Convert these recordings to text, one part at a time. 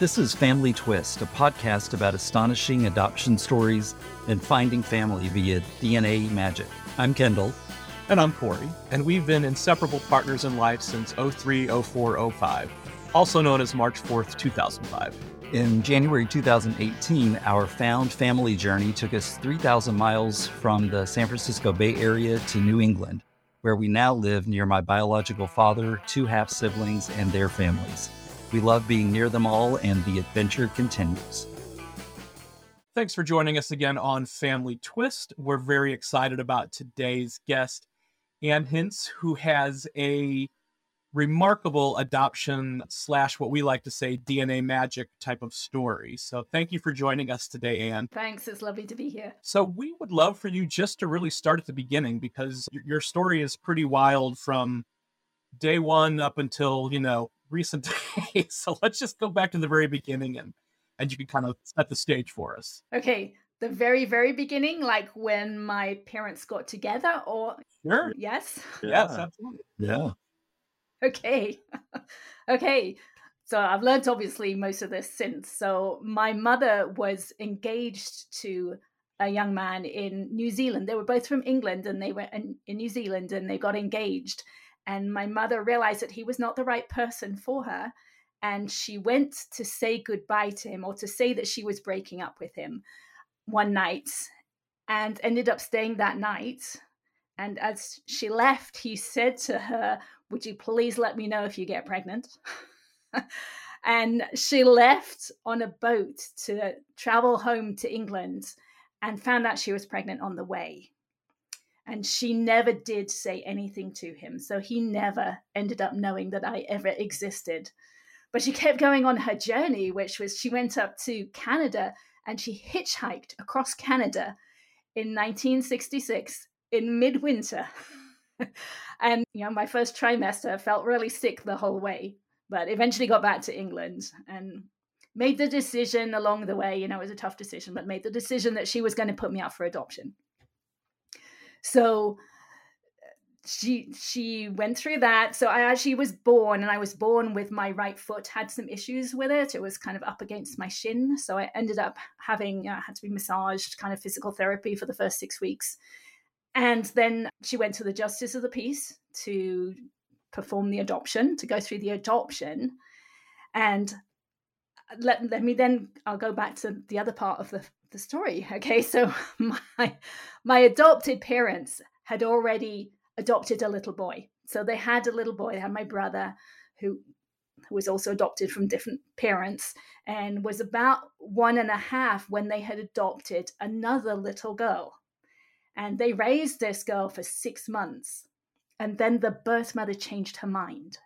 This is Family Twist, a podcast about astonishing adoption stories and finding family via DNA magic. I'm Kendall. And I'm Corey, and we've been inseparable partners in life since 03, 04, 05, also known as March 4th, 2005. In January 2018, our found family journey took us 3,000 miles from the San Francisco Bay Area to New England, where we now live near my biological father, two half siblings, and their families. We love being near them all, and the adventure continues. Thanks for joining us again on Family Twist. We're very excited about today's guest, Ann Hince, who has a remarkable adoption slash what we like to say DNA magic type of story. So thank you for joining us today, Ann. Thanks. It's lovely to be here. So we would love for you just to really start at the beginning because your story is pretty wild from day one up until, you know, recent days. So let's just go back to the very beginning and and you can kind of set the stage for us. Okay. The very, very beginning, like when my parents got together, or sure. yes, yes, absolutely, yeah. Okay, okay. So I've learned obviously most of this since. So my mother was engaged to a young man in New Zealand. They were both from England, and they were in, in New Zealand, and they got engaged and my mother realized that he was not the right person for her. And she went to say goodbye to him or to say that she was breaking up with him one night and ended up staying that night. And as she left, he said to her, Would you please let me know if you get pregnant? and she left on a boat to travel home to England and found out she was pregnant on the way. And she never did say anything to him. So he never ended up knowing that I ever existed. But she kept going on her journey, which was she went up to Canada and she hitchhiked across Canada in 1966 in midwinter. and you know, my first trimester felt really sick the whole way, but eventually got back to England and made the decision along the way. You know, it was a tough decision, but made the decision that she was going to put me up for adoption. So she she went through that so i actually was born and i was born with my right foot had some issues with it it was kind of up against my shin so i ended up having you know, had to be massaged kind of physical therapy for the first six weeks and then she went to the justice of the peace to perform the adoption to go through the adoption and uh, let, let me then i'll go back to the other part of the the story. Okay, so my my adopted parents had already adopted a little boy. So they had a little boy. They had my brother, who who was also adopted from different parents, and was about one and a half when they had adopted another little girl. And they raised this girl for six months, and then the birth mother changed her mind,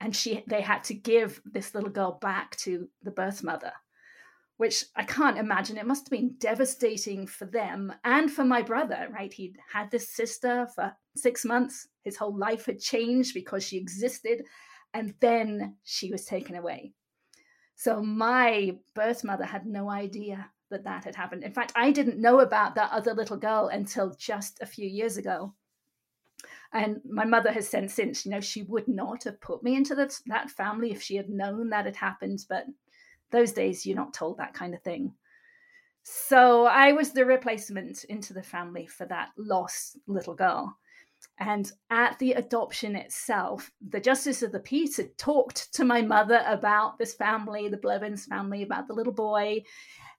and she they had to give this little girl back to the birth mother which I can't imagine. It must have been devastating for them and for my brother, right? He'd had this sister for six months. His whole life had changed because she existed. And then she was taken away. So my birth mother had no idea that that had happened. In fact, I didn't know about that other little girl until just a few years ago. And my mother has said since, you know, she would not have put me into that, that family if she had known that had happened. But those days, you're not told that kind of thing. So I was the replacement into the family for that lost little girl. And at the adoption itself, the Justice of the Peace had talked to my mother about this family, the Blevins family, about the little boy.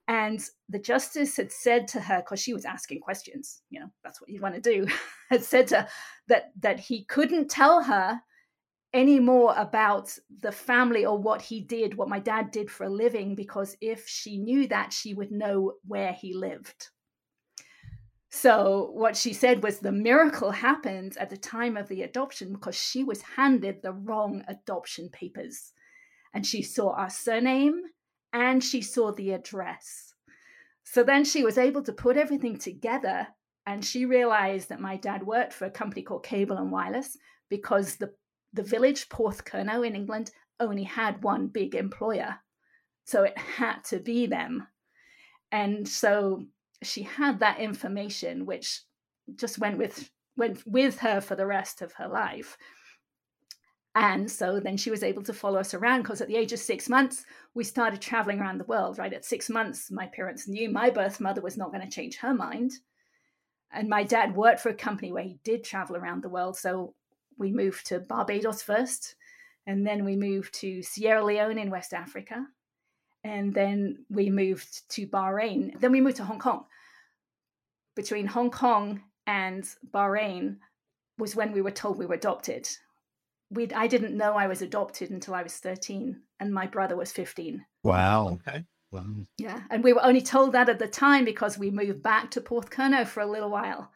And the justice had said to her, because she was asking questions, you know, that's what you want to do, had said to her that that he couldn't tell her any more about the family or what he did, what my dad did for a living, because if she knew that, she would know where he lived. So, what she said was the miracle happened at the time of the adoption because she was handed the wrong adoption papers. And she saw our surname and she saw the address. So then she was able to put everything together and she realized that my dad worked for a company called Cable and Wireless because the the village Porthcurno in England only had one big employer. So it had to be them. And so she had that information, which just went with went with her for the rest of her life. And so then she was able to follow us around because at the age of six months, we started traveling around the world, right? At six months, my parents knew my birth mother was not going to change her mind. And my dad worked for a company where he did travel around the world. So we moved to Barbados first, and then we moved to Sierra Leone in West Africa. And then we moved to Bahrain. Then we moved to Hong Kong. Between Hong Kong and Bahrain was when we were told we were adopted we I didn't know I was adopted until I was 13 and my brother was 15. Wow. Okay. Wow. Yeah, and we were only told that at the time because we moved back to Porthcurno for a little while.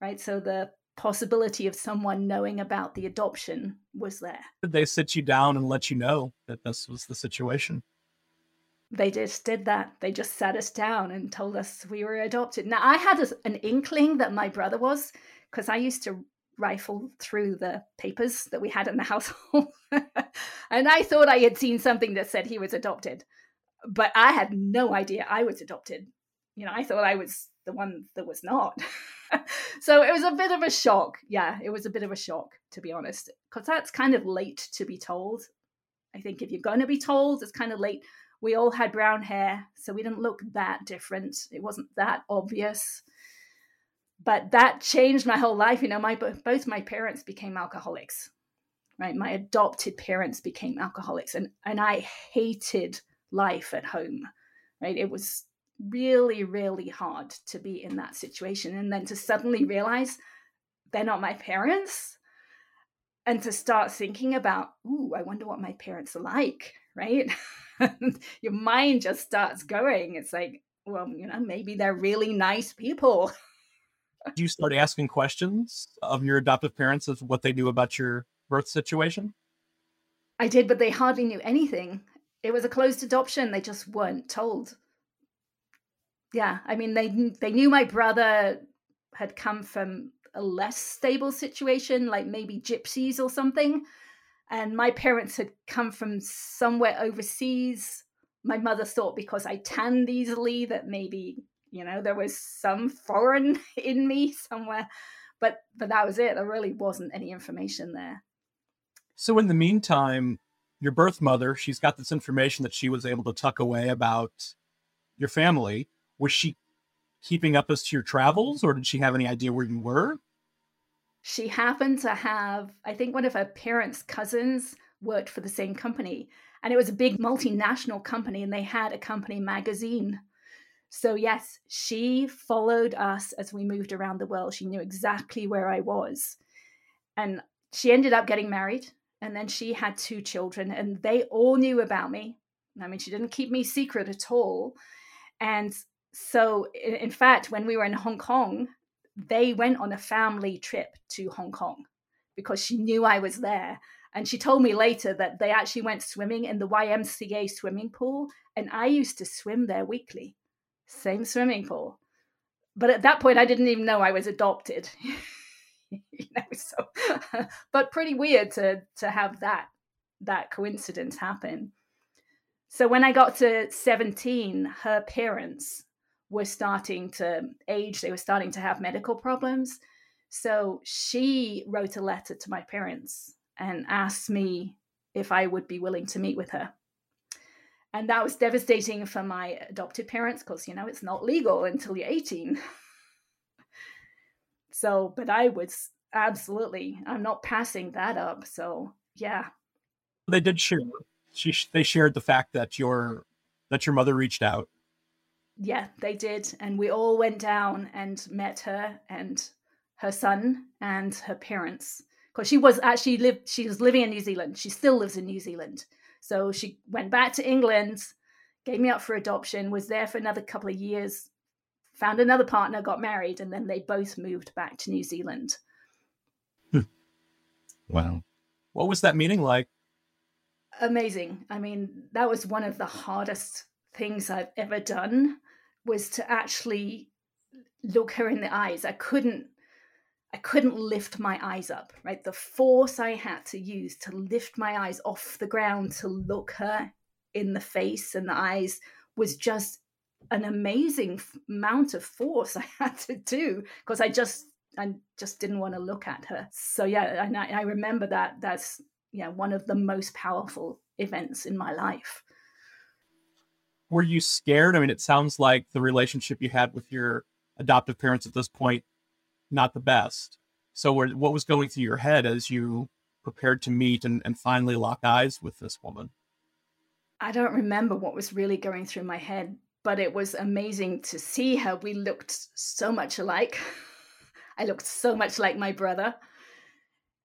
Right? So the possibility of someone knowing about the adoption was there. Did they sit you down and let you know that this was the situation? They just did that. They just sat us down and told us we were adopted. Now, I had a, an inkling that my brother was because I used to rifle through the papers that we had in the household. and I thought I had seen something that said he was adopted, but I had no idea I was adopted. You know, I thought I was the one that was not. so it was a bit of a shock. Yeah, it was a bit of a shock, to be honest, because that's kind of late to be told. I think if you're going to be told, it's kind of late. We all had brown hair, so we didn't look that different. It wasn't that obvious but that changed my whole life. You know, my both my parents became alcoholics, right? My adopted parents became alcoholics, and and I hated life at home, right? It was really really hard to be in that situation, and then to suddenly realize they're not my parents, and to start thinking about, ooh, I wonder what my parents are like, right? Your mind just starts going. It's like, well, you know, maybe they're really nice people. you start asking questions of your adoptive parents of what they knew about your birth situation? I did, but they hardly knew anything. It was a closed adoption. They just weren't told. Yeah, I mean, they they knew my brother had come from a less stable situation, like maybe gypsies or something, and my parents had come from somewhere overseas. My mother thought because I tanned easily that maybe you know there was some foreign in me somewhere but but that was it. There really wasn't any information there. So in the meantime your birth mother she's got this information that she was able to tuck away about your family. Was she keeping up as to your travels or did she have any idea where you were? She happened to have i think one of her parents cousins worked for the same company and it was a big multinational company and they had a company magazine so, yes, she followed us as we moved around the world. She knew exactly where I was. And she ended up getting married. And then she had two children, and they all knew about me. I mean, she didn't keep me secret at all. And so, in fact, when we were in Hong Kong, they went on a family trip to Hong Kong because she knew I was there. And she told me later that they actually went swimming in the YMCA swimming pool, and I used to swim there weekly same swimming pool. But at that point, I didn't even know I was adopted. you know, so but pretty weird to to have that that coincidence happen. So when I got to 17, her parents were starting to age, they were starting to have medical problems. So she wrote a letter to my parents and asked me if I would be willing to meet with her and that was devastating for my adopted parents because you know it's not legal until you're 18 so but i was absolutely i'm not passing that up so yeah. They did share she they shared the fact that your that your mother reached out. Yeah they did. And we all went down and met her and her son and her parents. Because she was actually lived she was living in new zealand. She still lives in new zealand so she went back to England, gave me up for adoption, was there for another couple of years, found another partner, got married, and then they both moved back to New Zealand. Hmm. Wow. What was that meeting like? Amazing. I mean, that was one of the hardest things I've ever done was to actually look her in the eyes. I couldn't I couldn't lift my eyes up, right? The force I had to use to lift my eyes off the ground to look her in the face and the eyes was just an amazing amount of force I had to do because I just I just didn't want to look at her. So yeah, and I, I remember that that's yeah, one of the most powerful events in my life. Were you scared? I mean, it sounds like the relationship you had with your adoptive parents at this point not the best. So, what was going through your head as you prepared to meet and, and finally lock eyes with this woman? I don't remember what was really going through my head, but it was amazing to see her. We looked so much alike. I looked so much like my brother.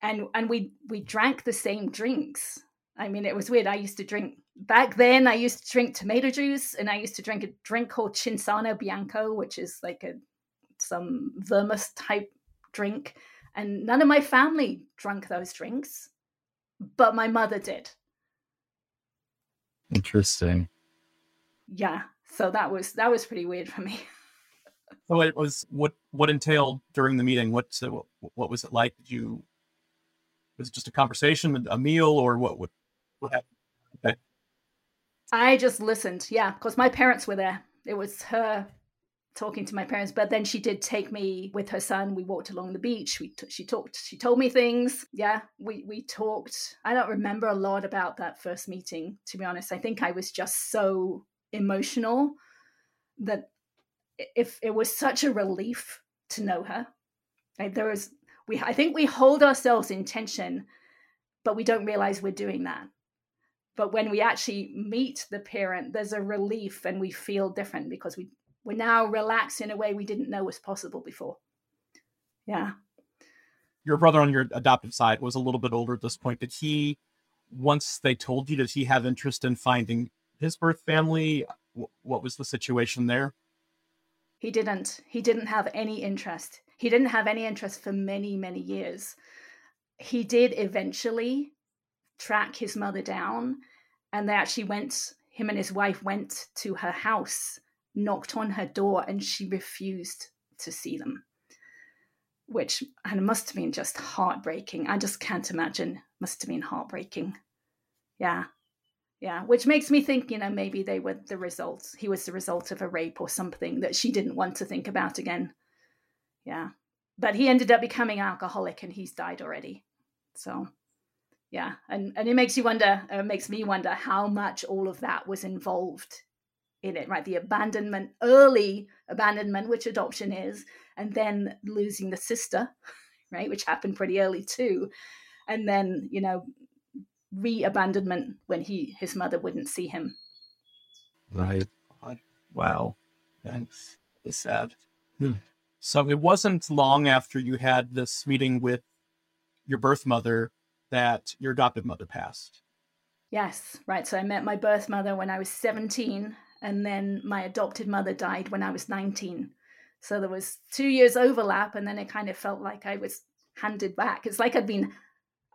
And and we we drank the same drinks. I mean, it was weird. I used to drink back then. I used to drink tomato juice, and I used to drink a drink called Cinzano Bianco, which is like a some vermouth type drink. And none of my family drank those drinks, but my mother did. Interesting. Yeah. So that was that was pretty weird for me. So it was what what entailed during the meeting? What what, what was it like? Did you was it just a conversation, a meal, or what? What, what happened? Okay. I just listened. Yeah, because my parents were there. It was her talking to my parents but then she did take me with her son. We walked along the beach. We t- she talked she told me things. Yeah we we talked. I don't remember a lot about that first meeting to be honest. I think i was just so emotional that if it was such a relief to know her. Like there was we i think we hold ourselves in tension but we don't realize we're doing that. But when we actually meet the parent there's a relief and we feel different because we we're now relaxed in a way we didn't know was possible before. Yeah. Your brother on your adoptive side was a little bit older at this point. Did he, once they told you, did he have interest in finding his birth family? What was the situation there? He didn't. He didn't have any interest. He didn't have any interest for many, many years. He did eventually track his mother down, and they actually went, him and his wife went to her house knocked on her door and she refused to see them which and it must have been just heartbreaking. I just can't imagine. Must have been heartbreaking. Yeah. Yeah. Which makes me think you know maybe they were the result he was the result of a rape or something that she didn't want to think about again. Yeah. But he ended up becoming alcoholic and he's died already. So yeah. And and it makes you wonder it makes me wonder how much all of that was involved in it, right? The abandonment, early abandonment, which adoption is, and then losing the sister, right, which happened pretty early too, and then you know re-abandonment when he his mother wouldn't see him. Right. Wow. Thanks. It's sad. Hmm. So it wasn't long after you had this meeting with your birth mother that your adoptive mother passed. Yes, right. So I met my birth mother when I was 17 and then my adopted mother died when I was 19. So there was two years overlap, and then it kind of felt like I was handed back. It's like I'd been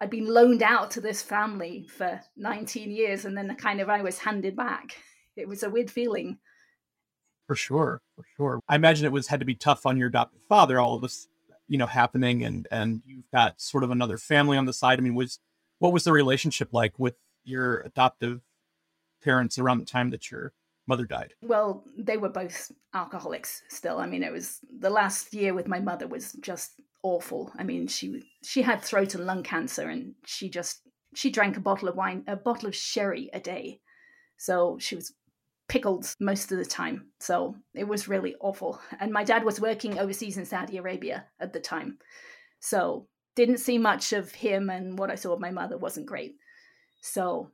I'd been loaned out to this family for 19 years, and then the kind of I was handed back. It was a weird feeling. For sure, for sure. I imagine it was had to be tough on your adopted father, all of this, you know, happening, and and you've got sort of another family on the side. I mean, was what was the relationship like with your adoptive parents around the time that your mother died? Well, they were both alcoholics still. I mean, it was the last year with my mother was just awful. I mean, she she had throat and lung cancer and she just she drank a bottle of wine, a bottle of sherry a day. So she was pickled most of the time. So it was really awful. And my dad was working overseas in Saudi Arabia at the time. So didn't see much of him and what I saw of my mother wasn't great. So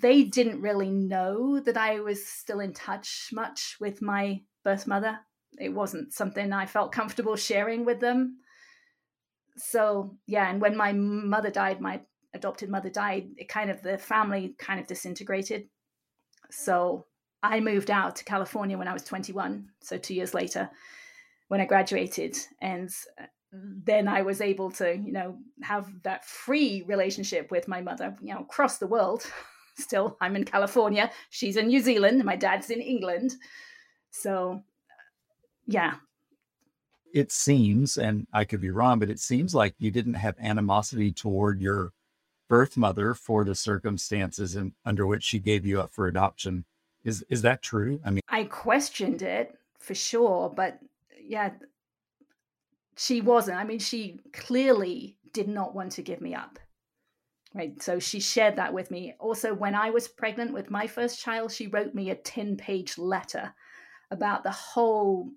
they didn't really know that I was still in touch much with my birth mother. It wasn't something I felt comfortable sharing with them. So, yeah, and when my mother died, my adopted mother died, it kind of the family kind of disintegrated. So, I moved out to California when I was 21, so 2 years later when I graduated and then I was able to, you know, have that free relationship with my mother, you know, across the world. still i'm in california. She's in new zealand. My dad's in england. So yeah. It seems and i could be wrong but it seems like you didn't have animosity toward your birth mother for the circumstances in, under which she gave you up for adoption. Is is that true? I mean i questioned it for sure but yeah she wasn't. I mean she clearly did not want to give me up Right. So she shared that with me. Also, when I was pregnant with my first child, she wrote me a 10 page letter about the whole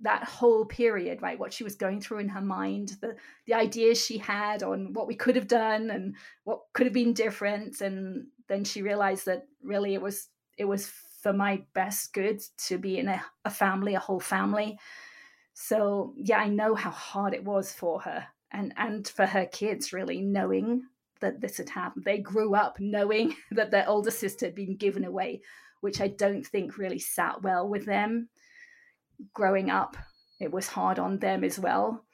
that whole period right what she was going through in her mind the the ideas she had on what we could have done and what could have been different and then she realized that really it was it was for my best good to be in a, a family a whole family so yeah i know how hard it was for her and and for her kids really knowing that this had happened. They grew up knowing that their older sister had been given away which i don't think really sat well with them. Growing up it was hard on them as well.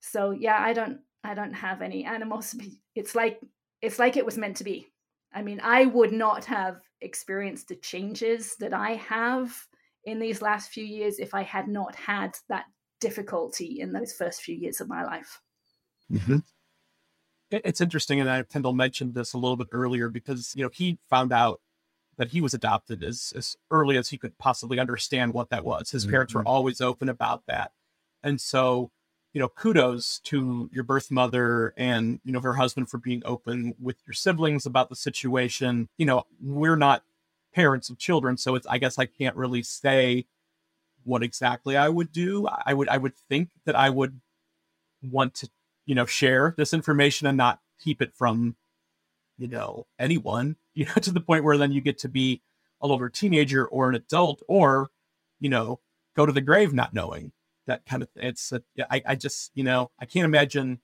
So yeah i don't i don't have any animosity it's like it's like it was meant to be. I mean i would not have experienced the changes that i have in these last few years if i had not had that difficulty in those first few years of my life. Mm-hmm. It's interesting and i Kendall mentioned this a little bit earlier because you know he found out that he was adopted as, as early as he could possibly understand what that was. His parents mm-hmm. were always open about that. And so, you know, kudos to your birth mother and, you know, her husband for being open with your siblings about the situation. You know, we're not parents of children, so it's I guess I can't really say what exactly I would do. I would I would think that I would want to, you know, share this information and not keep it from, you know, anyone you know, to the point where then you get to be a older teenager or an adult, or, you know, go to the grave not knowing that kind of. It's a, I, I just, you know, I can't imagine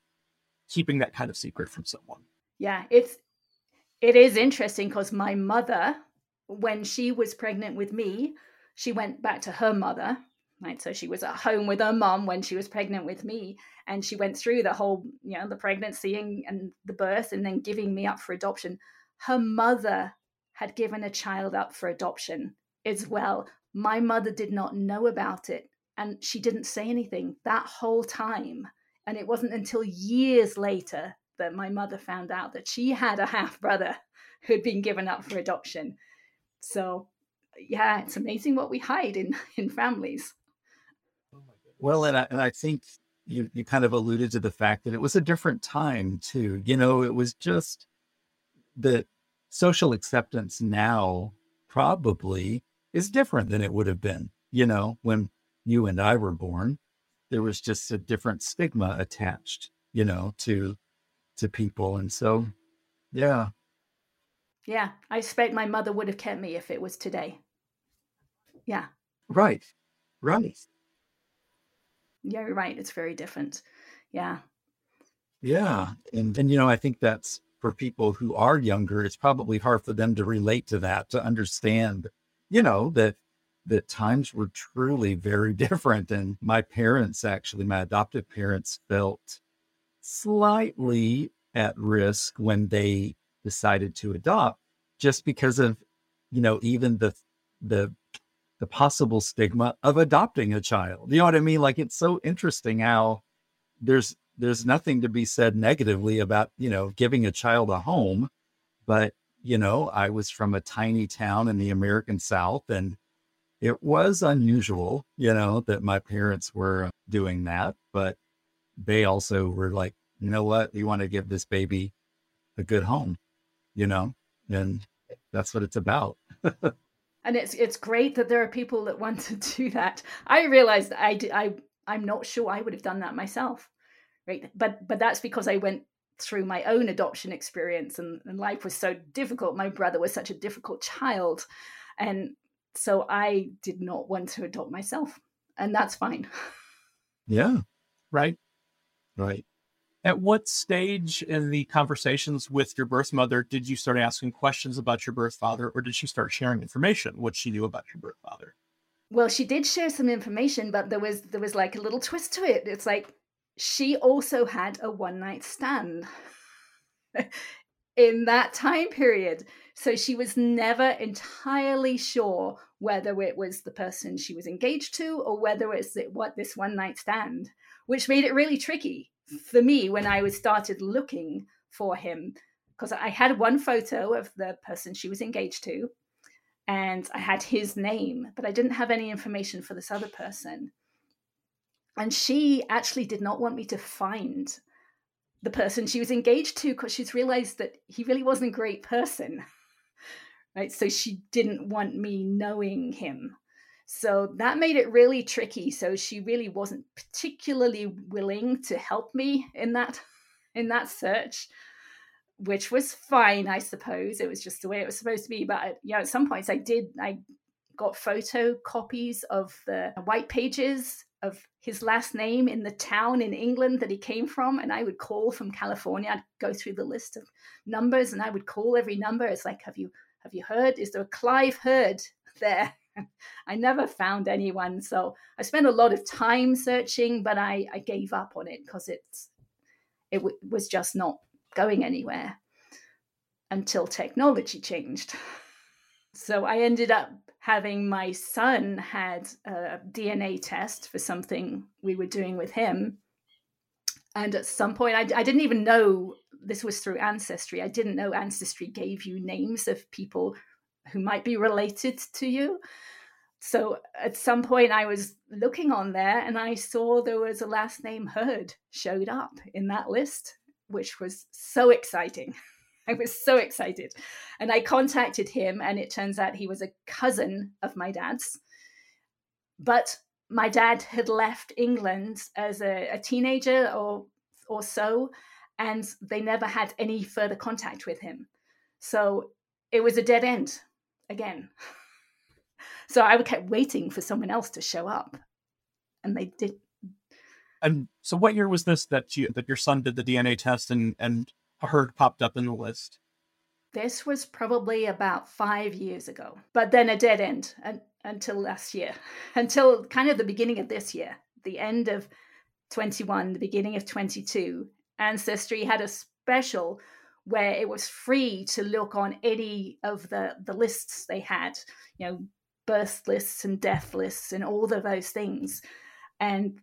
keeping that kind of secret from someone. Yeah, it's it is interesting because my mother, when she was pregnant with me, she went back to her mother right so she was at home with her mom when she was pregnant with me and she went through the whole you know the pregnancy and, and the birth and then giving me up for adoption her mother had given a child up for adoption as well. My mother did not know about it and she didn't say anything that whole time. And it wasn't until years later that my mother found out that she had a half brother who'd been given up for adoption. So, yeah, it's amazing what we hide in, in families. Well, and I, and I think you, you kind of alluded to the fact that it was a different time too. You know, it was just that social acceptance now probably is different than it would have been, you know, when you and I were born. There was just a different stigma attached, you know, to to people. And so yeah. Yeah. I expect my mother would have kept me if it was today. Yeah. Right. Right. Yeah, you're right. It's very different. Yeah. Yeah. And and you know, I think that's for people who are younger, it's probably hard for them to relate to that, to understand, you know, that that times were truly very different. And my parents, actually, my adoptive parents, felt slightly at risk when they decided to adopt, just because of, you know, even the the the possible stigma of adopting a child. You know what I mean? Like it's so interesting how there's there's nothing to be said negatively about, you know, giving a child a home. But, you know, I was from a tiny town in the American South and it was unusual, you know, that my parents were uh, doing that. But they also were like, you know what? We want to give this baby a good home, you know, and that's what it's about. and it's it's great that there are people that want to do that. I realized I I I'm not sure I would have done that myself right? But but that's because i went through my own adoption experience and, and life was so difficult. My brother was such a difficult child and so i did not want to adopt myself and that's fine. Yeah. Right. Right at what stage in the conversations with your birth mother did you start asking questions about your birth father or did she start sharing information what she knew about your birth father? Well she did share some information but there was there was like a little twist to it. It's like she also had a one night stand in that time period. So she was never entirely sure whether it was the person she was engaged to or whether it's what this one night stand, which made it really tricky for me when I was started looking for him because I had one photo of the person she was engaged to and I had his name, but I didn't have any information for this other person and she actually did not want me to find the person she was engaged to because she's realized that he really wasn't a great person. right? So she didn't want me knowing him. So that made it really tricky. So she really wasn't particularly willing to help me in that in that search, which was fine, I suppose. It was just the way it was supposed to be. But you know, at some points I did I got photo copies of the white pages of his last name in the town in England that he came from. And I would call from California. I'd go through the list of numbers and I would call every number. It's like, have you have you heard? Is there a Clive Hurd there? I never found anyone. So I spent a lot of time searching, but I, I gave up on it because it's it w- was just not going anywhere until technology changed. So I ended up having my son had a DNA test for something we were doing with him. And at some point, I, I didn't even know this was through Ancestry. I didn't know Ancestry gave you names of people who might be related to you. So at some point, I was looking on there and I saw there was a last name Hurd showed up in that list, which was so exciting. I was so excited. And I contacted him, and it turns out he was a cousin of my dad's. But my dad had left England as a, a teenager or or so, and they never had any further contact with him. So it was a dead end again. So I kept waiting for someone else to show up, and they did. And so, what year was this that you that your son did the DNA test and and Hurd popped up in the list? This was probably about five years ago, but then a dead end and, until last year, until kind of the beginning of this year, the end of 21, the beginning of 22. Ancestry had a special where it was free to look on any of the, the lists they had, you know, birth lists and death lists and all of those things. And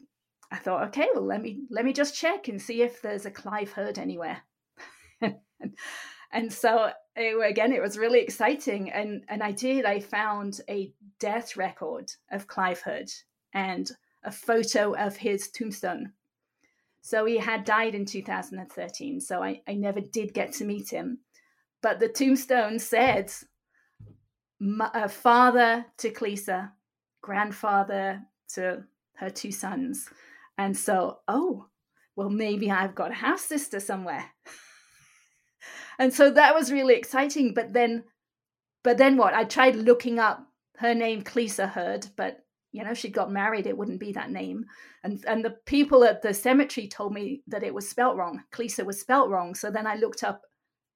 I thought, okay, well, let me let me just check and see if there's a Clive Hurd anywhere. and so it, again, it was really exciting, and and I did. I found a death record of Clive Hurd and a photo of his tombstone. So he had died in 2013. So I, I never did get to meet him, but the tombstone said, uh, "Father to Clesa, grandfather to her two sons," and so oh, well maybe I've got a half sister somewhere. and so that was really exciting but then but then what i tried looking up her name Clesa Hurd but you know she got married it wouldn't be that name. And and the people at the cemetery told me that it was spelt wrong Clesa was spelt wrong. So then i looked up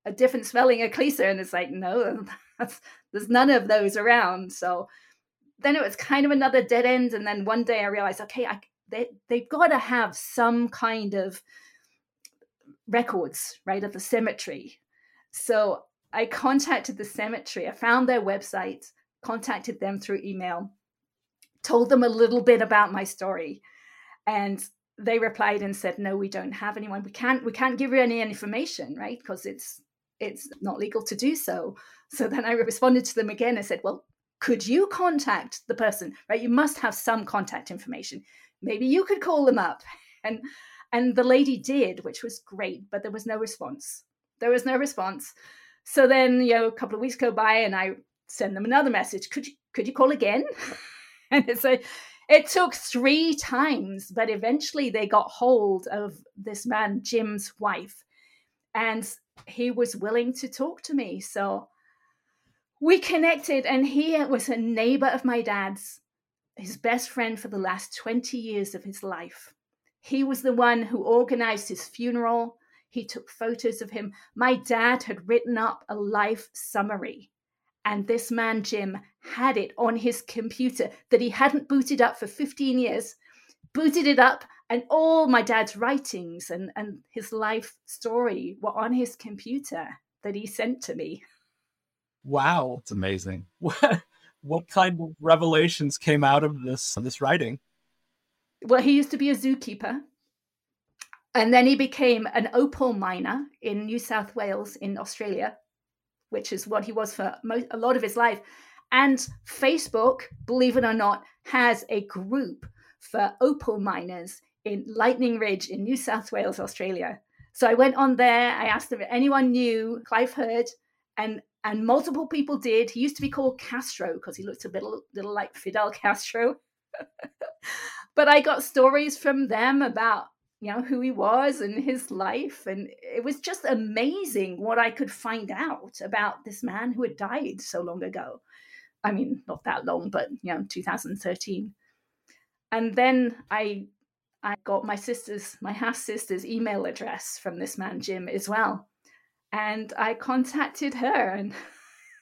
a different spelling of Clesa and it's like no there's none of those around. So then it was kind of another dead end and then one day i realized okay I, they, they've got to have some kind of records right at the cemetery. So I contacted the cemetery. I found their website, contacted them through email, told them a little bit about my story, and they replied and said, "No, we don't have anyone. We can't. We can't give you any information, right? Because it's it's not legal to do so." So then I responded to them again and said, "Well, could you contact the person? Right? You must have some contact information. Maybe you could call them up." And and the lady did, which was great, but there was no response. There was no response. So then, you know, a couple of weeks go by and I send them another message. Could you could you call again? and it's a it took three times, but eventually they got hold of this man, Jim's wife, and he was willing to talk to me. So we connected, and he was a neighbor of my dad's, his best friend for the last 20 years of his life. He was the one who organized his funeral. He took photos of him. My dad had written up a life summary, and this man, Jim, had it on his computer that he hadn't booted up for 15 years, booted it up, and all my dad's writings and, and his life story were on his computer that he sent to me. Wow. It's amazing. What, what kind of revelations came out of this this writing? Well, he used to be a zookeeper and then he became an opal miner in New South Wales in Australia, which is what he was for a lot of his life. And Facebook, believe it or not, has a group for opal miners in Lightning Ridge in New South Wales, Australia. So I went on there. I asked if anyone knew Clive Hurd, and and multiple people did. He used to be called Castro because he looked a little little like Fidel Castro. but I got stories from them about you know who he was and his life and it was just amazing what i could find out about this man who had died so long ago. I mean not that long but you know 2013 and then i i got my sister's my half sister's email address from this man jim as well. And i contacted her and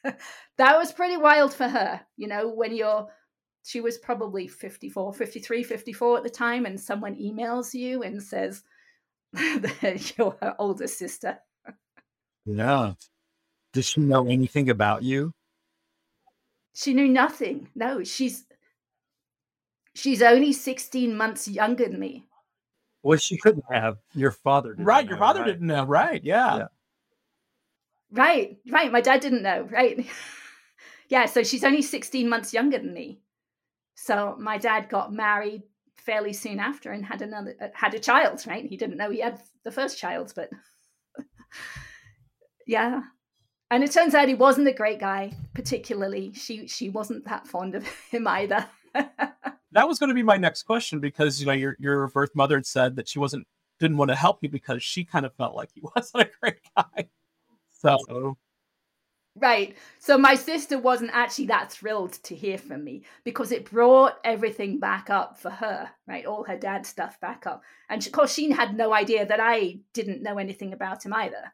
that was pretty wild for her you know when you're she was probably 54 53 54 at the time and someone emails you and says that you're her older sister. Yeah. Does she know anything about you? She knew nothing. No she's she's only 16 months younger than me. Well she couldn't have. Your father right your father right? didn't know. Right yeah. yeah. Right right. My dad didn't know. Right. Yeah so she's only 16 months younger than me so my dad got married fairly soon after and had another uh, had a child. Right, he didn't know he had the first child, but yeah. And it turns out he wasn't a great guy, particularly. She she wasn't that fond of him either. that was going to be my next question because you know your your birth mother had said that she wasn't didn't want to help you because she kind of felt like he wasn't a great guy. So Right. So my sister wasn't actually that thrilled to hear from me because it brought everything back up for her, right? All her dad's stuff back up. And of course, she had no idea that I didn't know anything about him either.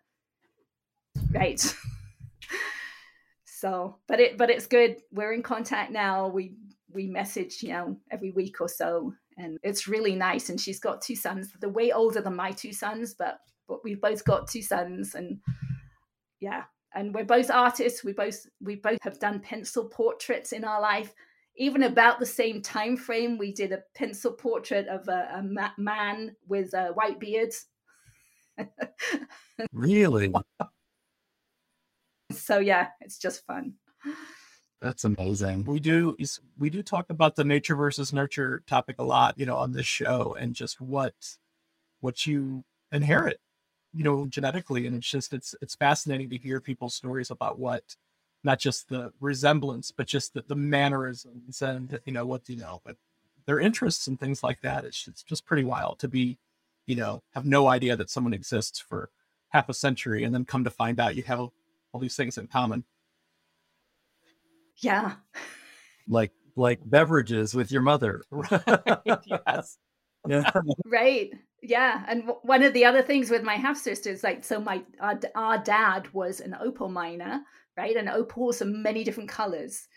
Right. so, but it, but it's good. We're in contact now. We, we message, you know, every week or so. And it's really nice. And she's got two sons. They're way older than my two sons, but, but we've both got two sons. And yeah, and we're both artists we both we both have done pencil portraits in our life. Even about the same time frame we did a pencil portrait of a, a ma- man with uh, white beards. Really? So yeah it's just fun. That's amazing. We do we do talk about the nature versus nurture topic a lot you know on this show and just what what you inherit you know genetically and it's just it's it's fascinating to hear people's stories about what not just the resemblance but just the, the mannerisms and you know what do you know but their interests and things like that. It's, it's just pretty wild to be you know have no idea that someone exists for half a century and then come to find out you have all these things in common. Yeah. Like like beverages with your mother. Right yes. Yeah. Right yeah, and w- one of the other things with my half sisters, like, so my our, our dad was an opal miner, right? And opals are many different colors,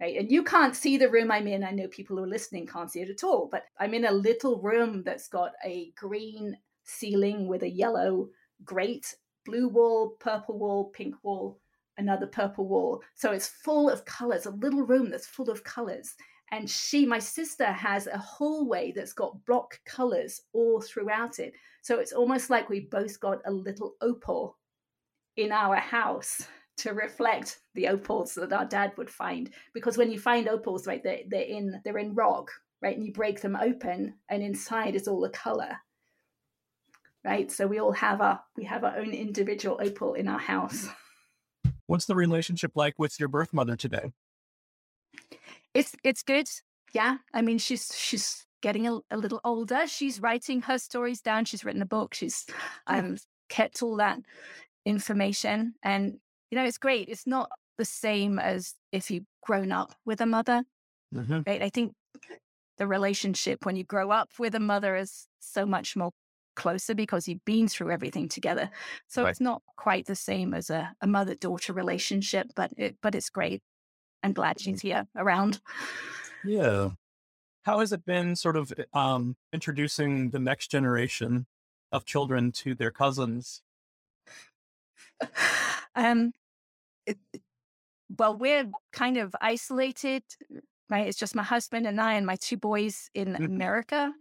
right? And you can't see the room I'm in. I know people who are listening can't see it at all, but I'm in a little room that's got a green ceiling with a yellow grate, blue wall, purple wall, pink wall, another purple wall. So it's full of colors, a little room that's full of colors and she my sister has a hallway that's got block colors all throughout it. So it's almost like we both got a little opal in our house to reflect the opals that our dad would find. Because when you find opals right they're, they're in they're in rock right and you break them open and inside is all the color. Right? So we all have our we have our own individual opal in our house. What's the relationship like with your birth mother today it's it's good. Yeah, I mean she's she's getting a, a little older. She's writing her stories down. She's written a book. She's um kept all that information, and you know it's great. It's not the same as if you've grown up with a mother, mm-hmm. right? I think the relationship when you grow up with a mother is so much more closer because you've been through everything together. So right. it's not quite the same as a, a mother daughter relationship, but it but it's great. I'm glad she's here around. Yeah. How has it been sort of um, introducing the next generation of children to their cousins? um, it, well, we're kind of isolated, right? It's just my husband and I and my two boys in mm-hmm. America.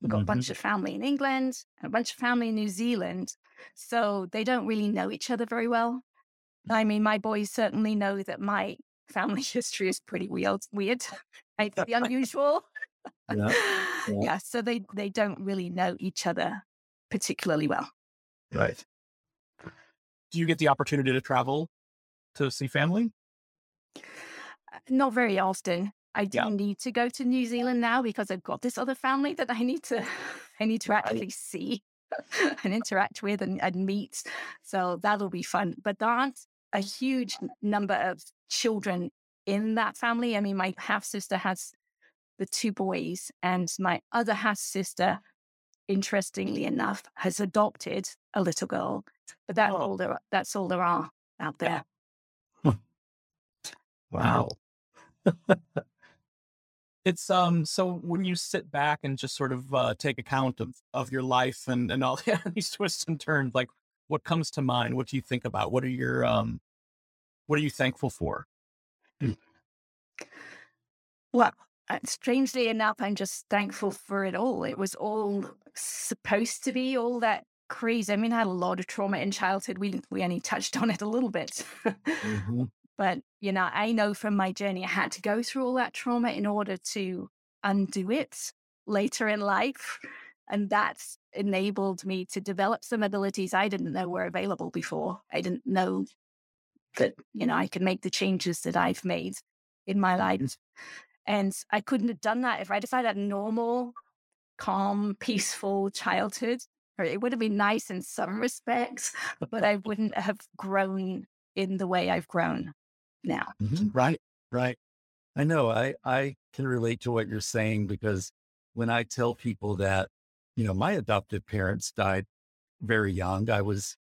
We've got mm-hmm. a bunch of family in England and a bunch of family in New Zealand. So they don't really know each other very well. I mean, my boys certainly know that my family history is pretty weird, weird, right? Pretty unusual. Yeah, yeah. yeah. So they they don't really know each other particularly well. Right. Do you get the opportunity to travel to see family? Uh, not very often. I do Yeah. need to go to New Zealand now because I've got this other family that I need to I need to actually see and interact with and, and meet. So that'll be fun. But there aren't a huge number of children in that family. I mean, my half sister has the two boys, and my other half sister, interestingly enough, has adopted a little girl. But that's Oh. all there. That's all there are out there. Wow. It's um so when you sit back and just sort of uh, take account of of your life and and all these twists and turns, like what comes to mind? What do you think about? What are your um what are you thankful for? Well, uh, strangely enough, I'm just thankful for it all. It was all supposed to be all that crazy. I mean, I had a lot of trauma in childhood. We we only touched on it a little bit. Mhm. but you know i know from my journey i had to go through all that trauma in order to undo it later in life and that's enabled me to develop some abilities i didn't know were available before i didn't know that you know i can make the changes that i've made in my life and i couldn't have done that if i'd have had a normal calm peaceful childhood it would have been nice in some respects but i wouldn't have grown in the way i've grown now Mhm. Right. Right. I know. I, I can relate to what you're saying because when I tell people that, you know, my adoptive parents died very young, I was,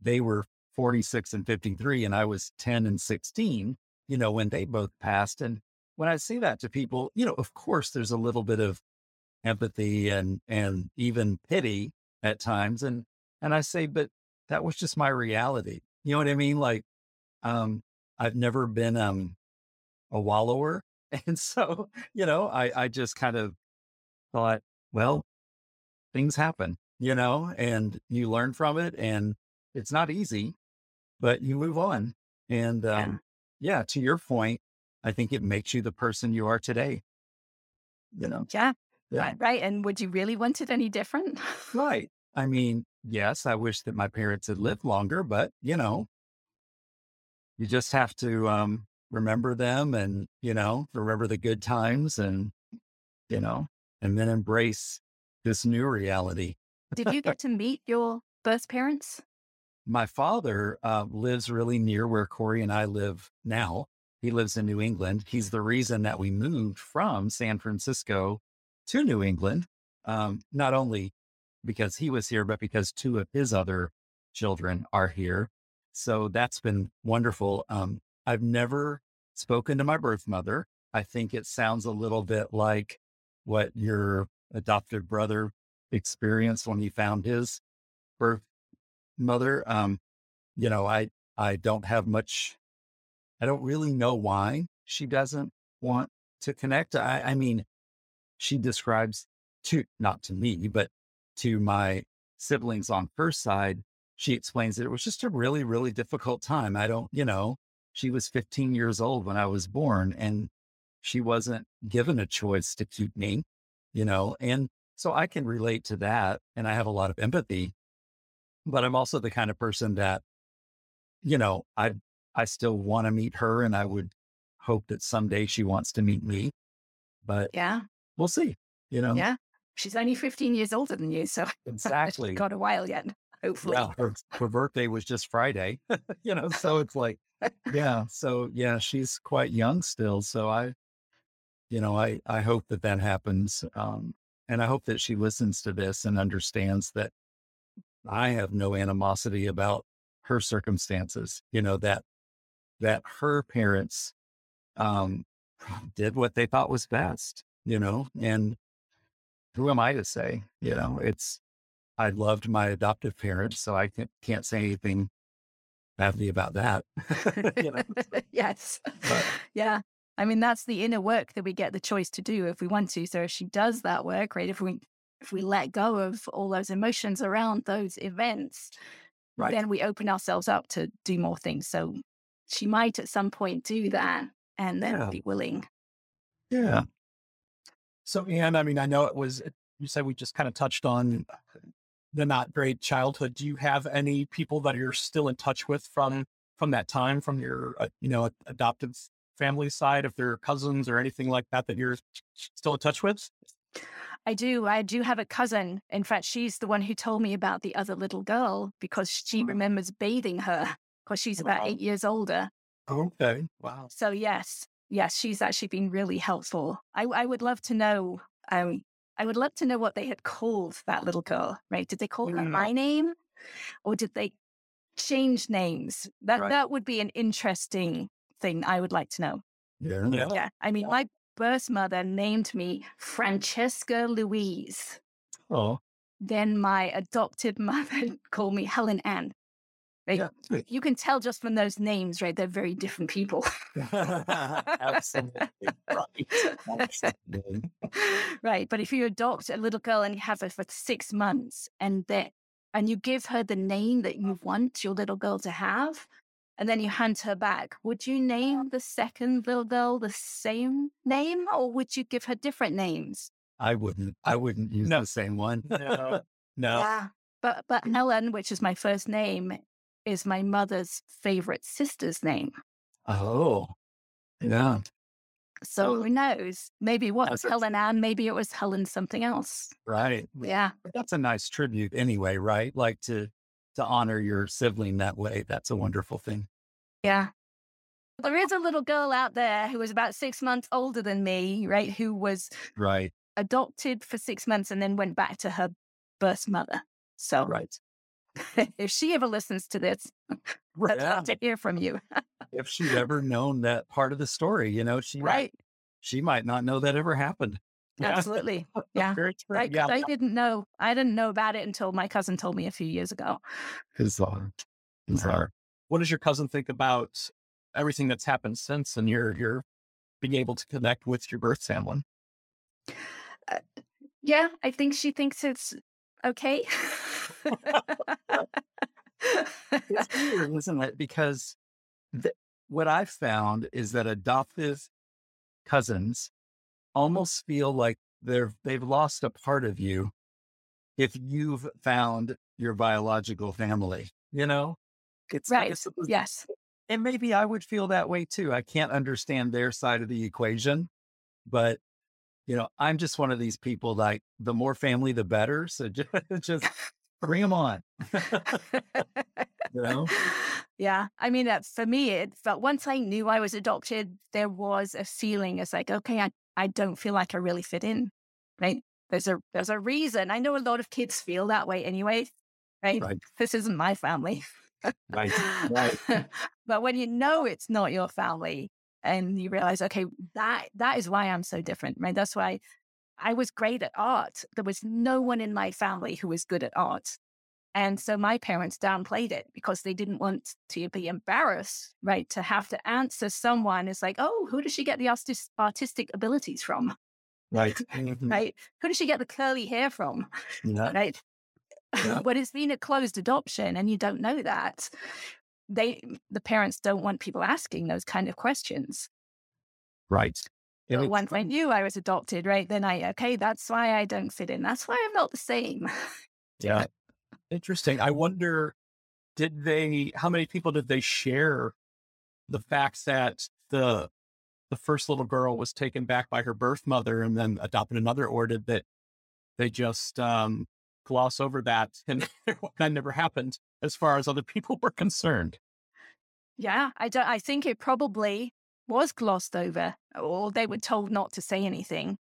they were 46 and 53, and I was 10 and 16, you know, when they both passed. And when I say that to people, you know, of course, there's a little bit of empathy and, and even pity at times. And, and I say, but that was just my reality. You know what I mean? Like, um, I've never been um a wallower. And so, you know, I, I just kind of thought, well, things happen, you know, and you learn from it and it's not easy, but you move on. And Yeah. um, yeah, to your point, I think it makes you the person you are today. You know, Yeah, yeah. right, right. And would you really want it any different? Right. I mean, yes, I wish that my parents had lived longer, but you know, you just have to um, remember them and, you know, remember the good times and, you know, and then embrace this new reality. Did you get to meet your birth parents? My father uh, lives really near where Corey and I live now. He lives in New England. He's the reason that we moved from San Francisco to New England, um, not only because he was here, but because two of his other children are here. So that's been wonderful. Um, I've never spoken to my birth mother. I think it sounds a little bit like what your adopted brother experienced when he found his birth mother. Um, you know, I I don't have much. I don't really know why she doesn't want to connect. I, I mean, she describes to not to me, but to my siblings on her side. She explains that it was just a really, really difficult time. I don't, you know, she was 15 years old when I was born, and she wasn't given a choice to keep me, you know, and so I can relate to that, and I have a lot of empathy but I'm also the kind of person that, you know, I I still want to meet her, and I would hope that someday she wants to meet me. But Yeah, we'll see. You know, yeah. She's only 15 years older than you, so exactly. got a while yet, hopefully. Yeah, her, her birthday was just Friday. you know, so it's like, yeah. So yeah, she's quite young still. So I, you know, I I hope that that happens, um, and I hope that she listens to this and understands that I have no animosity about her circumstances. You know that that her parents um, did what they thought was best. You know, and who am I to say? You know, it's I loved my adoptive parents, so I can't, can't say anything badly about that. you know, yes. But- Yeah. I mean, that's the inner work that we get the choice to do if we want to. So if she does that work, right? If we if we let go of all those emotions around those events, Right. then we open ourselves up to do more things. So she might at some point do that and then Yeah. be willing. yeah, So, Ann, I mean, I know it was, you said we just kind of touched on the not great childhood, do you have any people that you're still in touch with from from that time, from your uh, you know adoptive family side, if they're cousins or anything like that that you're still in touch with? I do. I do have a cousin. In fact, she's the one who told me about the other little girl because she remembers bathing her because she's about Wow. eight years older. Okay. Wow. So yes, yes, she's actually been really helpful. I, I would love to know. Um, I would love to know what they had called that little girl. Right? Did they call her Mm. my name, or did they change names? That Right. that would be an interesting thing. I would like to know. Yeah. Yeah. Yeah. I mean, my birth mother named me Francesca Louise. Oh, Then my adopted mother called me Helen Ann. Yeah. You can tell just from those names, right? They're very different people. Absolutely. Right. Absolutely. right. But if you adopt a little girl and you have her for six months and that and you give her the name that you want your little girl to have, and then you hand her back, would you name the second little girl the same name or would you give her different names? I wouldn't. I wouldn't use No. the same one. No. No. Yeah. But but Helen, which is my first name, is my mother's favorite sister's name. Oh, yeah. So who knows? Maybe it was Helen Ann, maybe it was Helen something else. Right. Yeah. That's a nice tribute anyway, right? Like to to honor your sibling that way. That's a mm. wonderful thing. Yeah. There is a little girl out there who was about six months older than me, right? Who was Right. adopted for six months and then went back to her birth mother. So Right. if she ever listens to this, I'd Yeah. love to hear from you. If she'd ever known that part of the story, you know, she right. she might not know that ever happened. Yeah. Absolutely. Yeah. Very true. Right. 'cause Yeah. I didn't know. I didn't know about it until my cousin told me a few years ago. Bizarre. Bizarre. Uh, uh, what does your cousin think about everything that's happened since and your your being able to connect with your birth family? Uh, yeah, I think she thinks it's okay. It's weird, isn't it? Because th- what I've found is that adoptive cousins almost feel like they're they've lost a part of you if you've found your biological family. You know, it's right. it's- Yes. and maybe I would feel that way too. I can't understand their side of the equation, but you know, I'm just one of these people like the more family, the better. So just, just bring them on. You know? Yeah. I mean, uh, for me, it felt once I knew I was adopted, there was a feeling it's like, okay, I, I don't feel like I really fit in. Right. There's a there's a reason. I know a lot of kids feel that way anyway. Right. Right. This isn't my family. Right. Right. but when you know it's not your family and you realize, okay, that that is why I'm so different. Right. That's why I was great at art. There was no one in my family who was good at art. And so my parents downplayed it because they didn't want to be embarrassed, right? To have to answer someone is like, oh, who does she get the artis- artistic abilities from? Right. Mm-hmm. Right? Who does she get the curly hair from? Yeah. Right? Yeah. when it's been a closed adoption and you don't know that, they the parents don't want people asking those kind of questions. Right. But once I knew I was adopted, right, then I okay, that's why I don't fit in. That's why I'm not the same. Yeah. Interesting. I wonder, did they? How many people did they share the facts that the the first little girl was taken back by her birth mother and then adopted another, or did that they just um, gloss over that and that never happened as far as other people were concerned? Yeah, I don't. I think it probably was glossed over, or they were told not to say anything.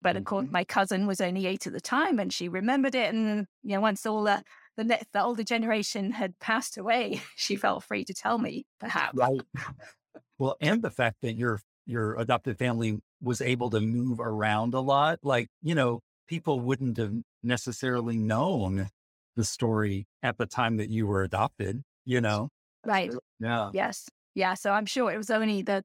But of course, my cousin was only eight at the time, and she remembered it. And you know, once all the the, ne- the older generation had passed away, she felt free to tell me. Perhaps. Right. Well, and the fact that your your adopted family was able to move around a lot, like you know, people wouldn't have necessarily known the story at the time that you were adopted. You know. Right. Yeah. Yes. Yeah. So I'm sure it was only the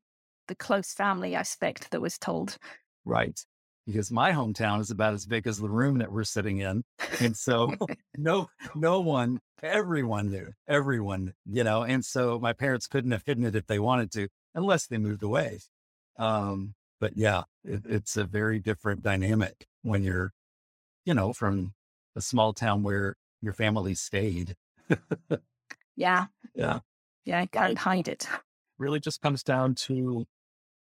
the close family aspect that was told. Right. Because my hometown is about as big as the room that we're sitting in. And so no no one, everyone knew. Everyone, you know, and so my parents couldn't have hidden it if they wanted to, unless they moved away. Um, but yeah, it, it's a very different dynamic when you're, you know, from a small town where your family stayed. yeah. Yeah. Yeah. I can't hide it. Really just comes down to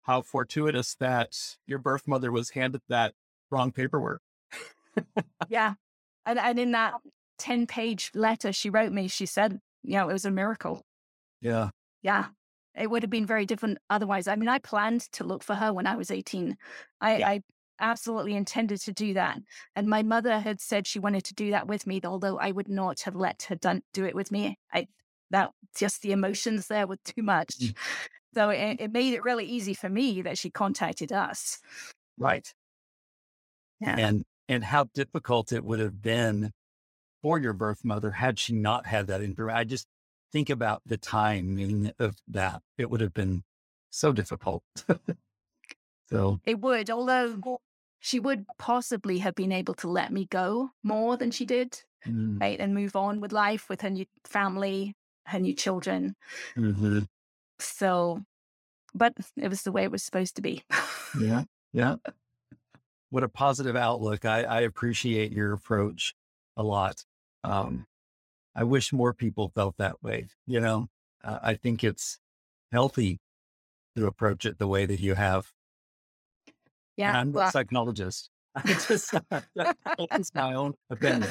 how fortuitous that your birth mother was handed that wrong paperwork. yeah. And, and in that um 10 page letter she wrote me, she said, you know, it was a miracle. Yeah. Yeah. It would have been very different otherwise. I mean, I planned to look for her when I was 18. I, Yeah. I absolutely intended to do that. And my mother had said she wanted to do that with me, although I would not have let her done, do it with me. I that just the emotions there were too much. Mm. So it, it made it really easy for me that she contacted us. Right. Yeah. And and how difficult it would have been for your birth mother had she not had that interaction. I just think about the timing of that. It would have been so difficult. so It would, although she would possibly have been able to let me go more than she did, mm, right? And move on with life with her new family, her new children. mhm. So, but it was the way it was supposed to be. yeah. Yeah. What a positive outlook. I, I appreciate your approach a lot. Um, I wish more people felt that way. You know, uh, I think it's healthy to approach it the way that you have. yeah. I'm well, a psychologist. I just, that's my own opinion,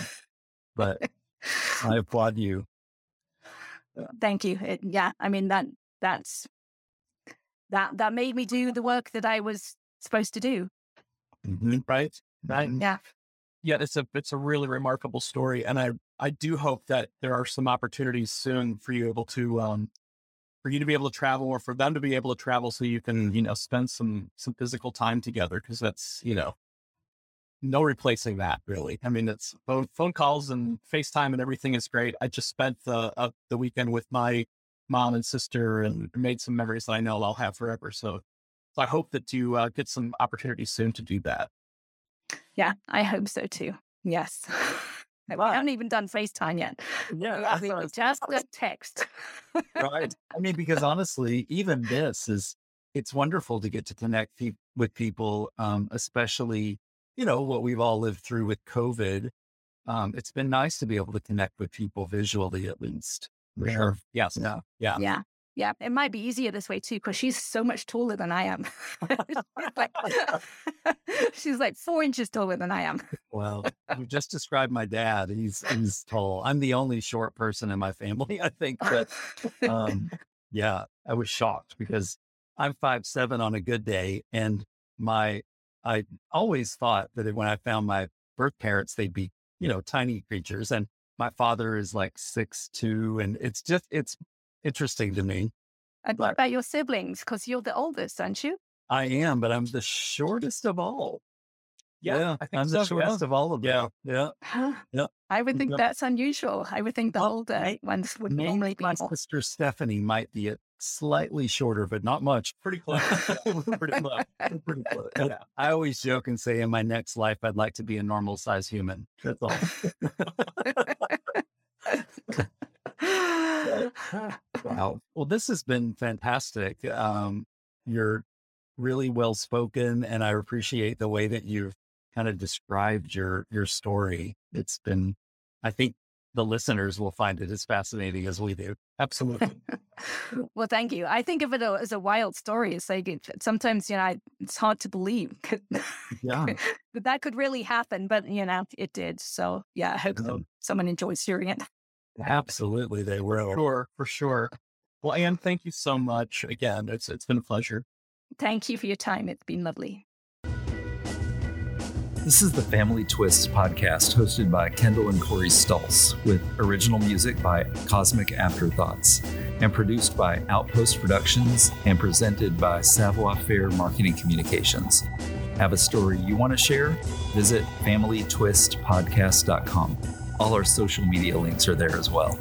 but I applaud you. thank you. It, yeah. I mean, that, that's, that, that made me do the work that I was supposed to do. Mhm, Right. Right. mhm. Yeah. Yeah, it's a it's a really remarkable story, and I I do hope that there are some opportunities soon for you able to um for you to be able to travel or for them to be able to travel so you can you know spend some some physical time together because that's you know no replacing that really. I mean, it's phone phone calls and FaceTime and everything is great. I just spent the uh, the weekend with my mom and sister and made some memories that I know I'll have forever. So so I hope that you uh, get some opportunities soon to do that. Yeah. I hope so too. Yes. we haven't even done FaceTime yet. Yeah, We just got text. right. I mean, because honestly, even this is, it's wonderful to get to connect pe- with people, um, especially, you know, what we've all lived through with COVID. Um, it's been nice to be able to connect with people visually, at least. For Yeah. sure. Yes. Yeah. Yeah. Yeah. Yeah. It might be easier this way too, because she's so much taller than I am. she's, like, she's like four inches taller than I am. Well, you just described my dad. He's, he's tall. I'm the only short person in my family, I think. But um, yeah, I was shocked because I'm five seven on a good day, and my I always thought that when I found my birth parents, they'd be you know tiny creatures, and my father is like six two, and it's just it's interesting to me. and what about your siblings? Because you're the oldest, aren't you? I am, but I'm the shortest of all. Yeah, I think I'm so, the shortest of all of them. Yeah, Huh. Yep. I would think that's unusual. I would think the Well, older may- ones would normally be my more. sister Stephanie might be a slightly shorter, but not much. Pretty close. Pretty close. Pretty close. Yeah. I always joke and say in my next life, I'd like to be a normal size human. That's all. wow. Well, this has been fantastic. Um, you're really well spoken, and I appreciate the way that you've kind of described your your story. It's been, I think, the listeners will find it as fascinating as we do. Absolutely. well, thank you. I think of it as a wild story. It's like it, sometimes, you know, I- it's hard to believe Yeah. that that could really happen, but you know, it did. So yeah, I hope Um, someone enjoys hearing it. Absolutely, they will. Sure, for sure. Well, Ann, thank you so much. Again, it's it's been a pleasure. Thank you for your time. It's been lovely. This is the Family Twists podcast hosted by Kendall and Corey Stultz with original music by Cosmic Afterthoughts and produced by Outpost Productions and presented by Savoir Faire Marketing Communications. Have a story you want to share? Visit FamilyTwistPodcast.com. All our social media links are there as well.